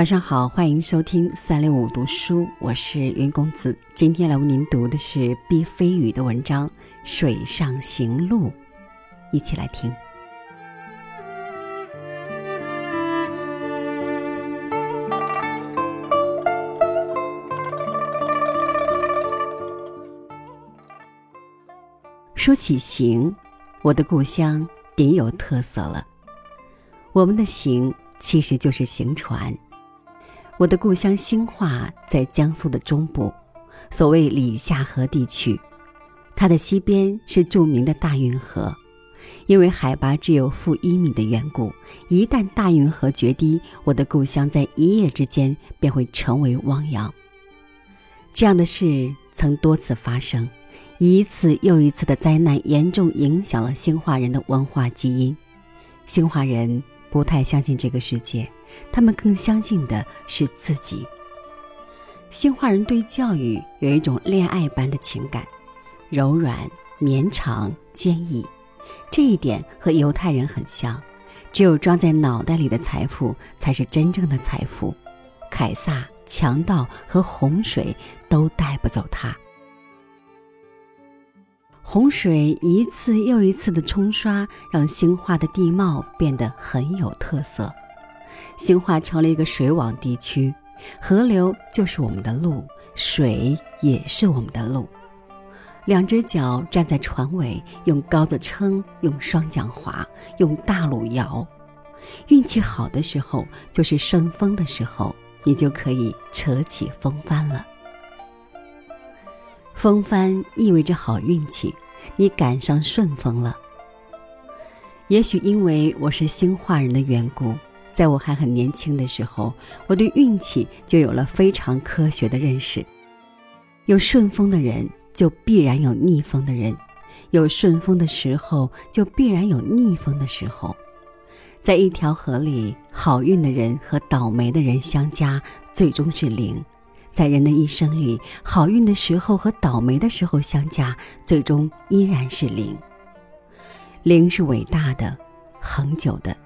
晚上好，欢迎收听三六五读书，我是云公子。今天来为您读的是毕飞宇的文章《水上行路》，一起来听。说起行，我的故乡顶有特色了。我们的行其实就是行船。我的故乡兴化在江苏的中部，所谓里下河地区，它的西边是著名的大运河。因为海拔只有负一米的缘故，一旦大运河决堤，我的故乡在一夜之间便会成为汪洋。这样的事曾多次发生，一次又一次的灾难严重影响了兴化人的文化基因。兴化人不太相信这个世界，他们更相信的是自己。兴化人对教育有一种恋爱般的情感，柔软、绵长、坚毅。这一点和犹太人很像，只有装在脑袋里的财富才是真正的财富。凯撒、强盗和洪水都带不走它。洪水一次又一次的冲刷，让兴化的地貌变得很有特色。兴化成了一个水网地区，河流就是我们的路，水也是我们的路。两只脚站在船尾，用篙子撑，用双桨划，用大橹摇。运气好的时候，就是顺风的时候，你就可以扯起风帆了。风帆意味着好运气，你赶上顺风了。也许因为我是兴化人的缘故，在我还很年轻的时候，我对运气就有了非常科学的认识。有顺风的人。就必然有逆风的人，有顺风的时候，就必然有逆风的时候。在一条河里，好运的人和倒霉的人相加，最终是零；在人的一生里，好运的时候和倒霉的时候相加，最终依然是零。零是伟大的、恒久的。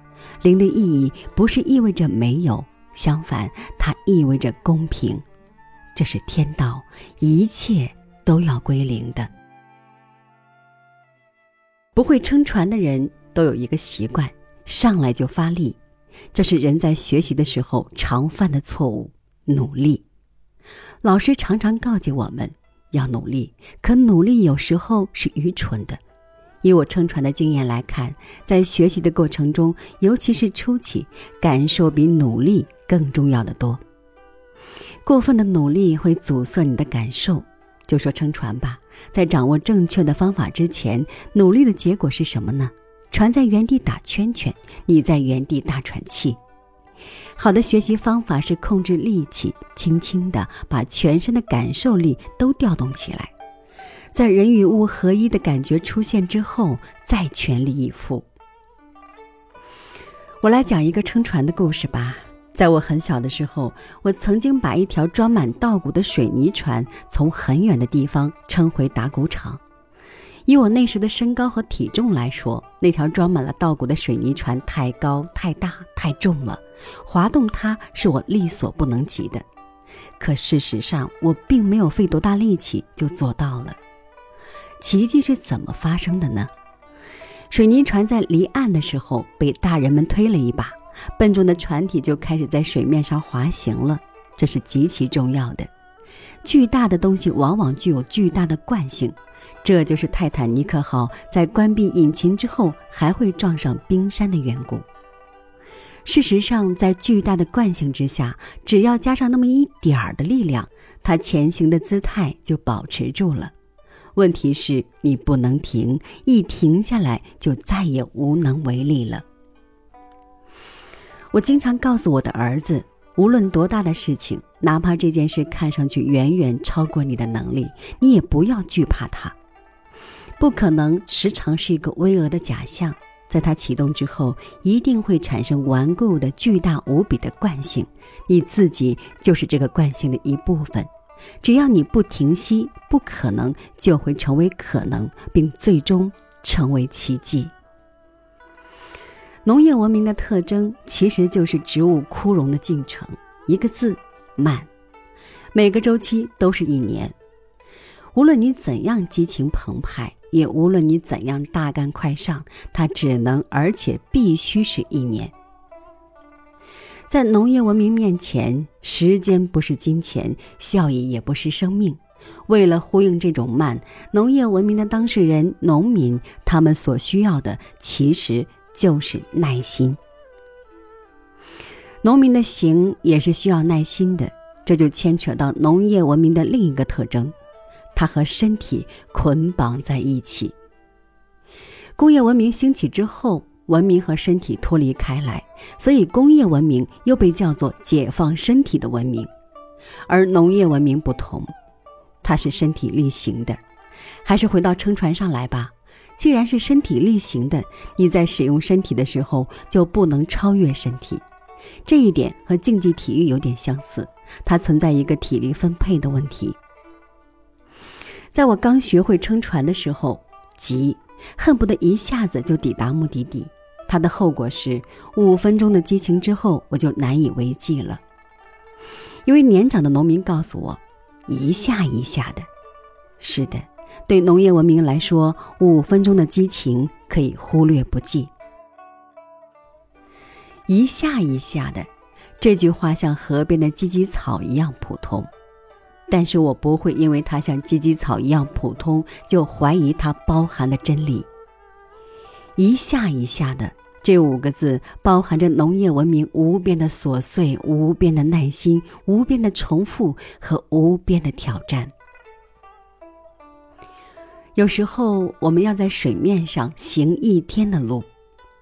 零的意义不是意味着没有，相反，它意味着公平。这是天道，一切。都要归零的。不会撑船的人都有一个习惯，上来就发力，这是人在学习的时候常犯的错误。努力，老师常常告诫我们要努力，可努力有时候是愚蠢的。以我撑船的经验来看，在学习的过程中，尤其是初期，感受比努力更重要的多。过分的努力会阻塞你的感受。就说撑船吧，在掌握正确的方法之前，努力的结果是什么呢？船在原地打圈圈，你在原地大喘气。好的学习方法是控制力气，轻轻的把全身的感受力都调动起来，在人与物合一的感觉出现之后，再全力以赴。我来讲一个撑船的故事吧。在我很小的时候，我曾经把一条装满稻谷的水泥船从很远的地方撑回打谷场。以我那时的身高和体重来说，那条装满了稻谷的水泥船太高、太大、太重了，滑动它是我力所不能及的。可事实上，我并没有费多大力气就做到了。奇迹是怎么发生的呢？水泥船在离岸的时候被大人们推了一把。笨重的船体就开始在水面上滑行了，这是极其重要的。巨大的东西往往具有巨大的惯性，这就是泰坦尼克号在关闭引擎之后还会撞上冰山的缘故。事实上，在巨大的惯性之下，只要加上那么一点儿的力量，它前行的姿态就保持住了。问题是你不能停，一停下来就再也无能为力了。我经常告诉我的儿子，无论多大的事情，哪怕这件事看上去远远超过你的能力，你也不要惧怕它。不可能时常是一个巍峨的假象，在它启动之后，一定会产生顽固的、巨大无比的惯性。你自己就是这个惯性的一部分。只要你不停息，不可能就会成为可能，并最终成为奇迹。农业文明的特征其实就是植物枯荣的进程。一个字，慢。每个周期都是一年。无论你怎样激情澎湃，也无论你怎样大干快上，它只能而且必须是一年。在农业文明面前，时间不是金钱，效益也不是生命。为了呼应这种慢，农业文明的当事人——农民，他们所需要的其实就是耐心。农民的行也是需要耐心的，这就牵扯到农业文明的另一个特征，它和身体捆绑在一起。工业文明兴起之后。文明和身体脱离开来，所以工业文明又被叫做解放身体的文明，而农业文明不同，它是身体力行的。还是回到撑船上来吧，既然是身体力行的，你在使用身体的时候就不能超越身体。这一点和竞技体育有点相似，它存在一个体力分配的问题。在我刚学会撑船的时候，急，恨不得一下子就抵达目的地。它的后果是，五分钟的激情之后，我就难以为继了。一位年长的农民告诉我：“一下一下的。”是的，对农业文明来说，五分钟的激情可以忽略不计。一下一下的，这句话像河边的芨芨草一样普通，但是我不会因为它像芨芨草一样普通，就怀疑它包含的真理。一下一下的这五个字，包含着农业文明无边的琐碎、无边的耐心、无边的重复和无边的挑战。有时候，我们要在水面上行一天的路，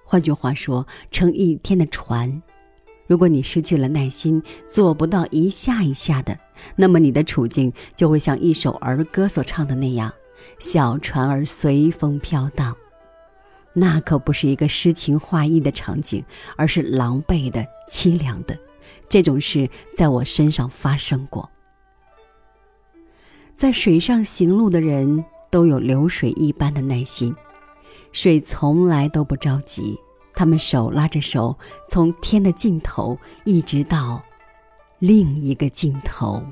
换句话说，撑一天的船。如果你失去了耐心，做不到一下一下的，那么你的处境就会像一首儿歌所唱的那样：“小船儿随风飘荡。”那可不是一个诗情画意的场景，而是狼狈的、凄凉的。这种事在我身上发生过。在水上行路的人都有流水一般的耐心，水从来都不着急，他们手拉着手，从天的尽头一直到另一个尽头。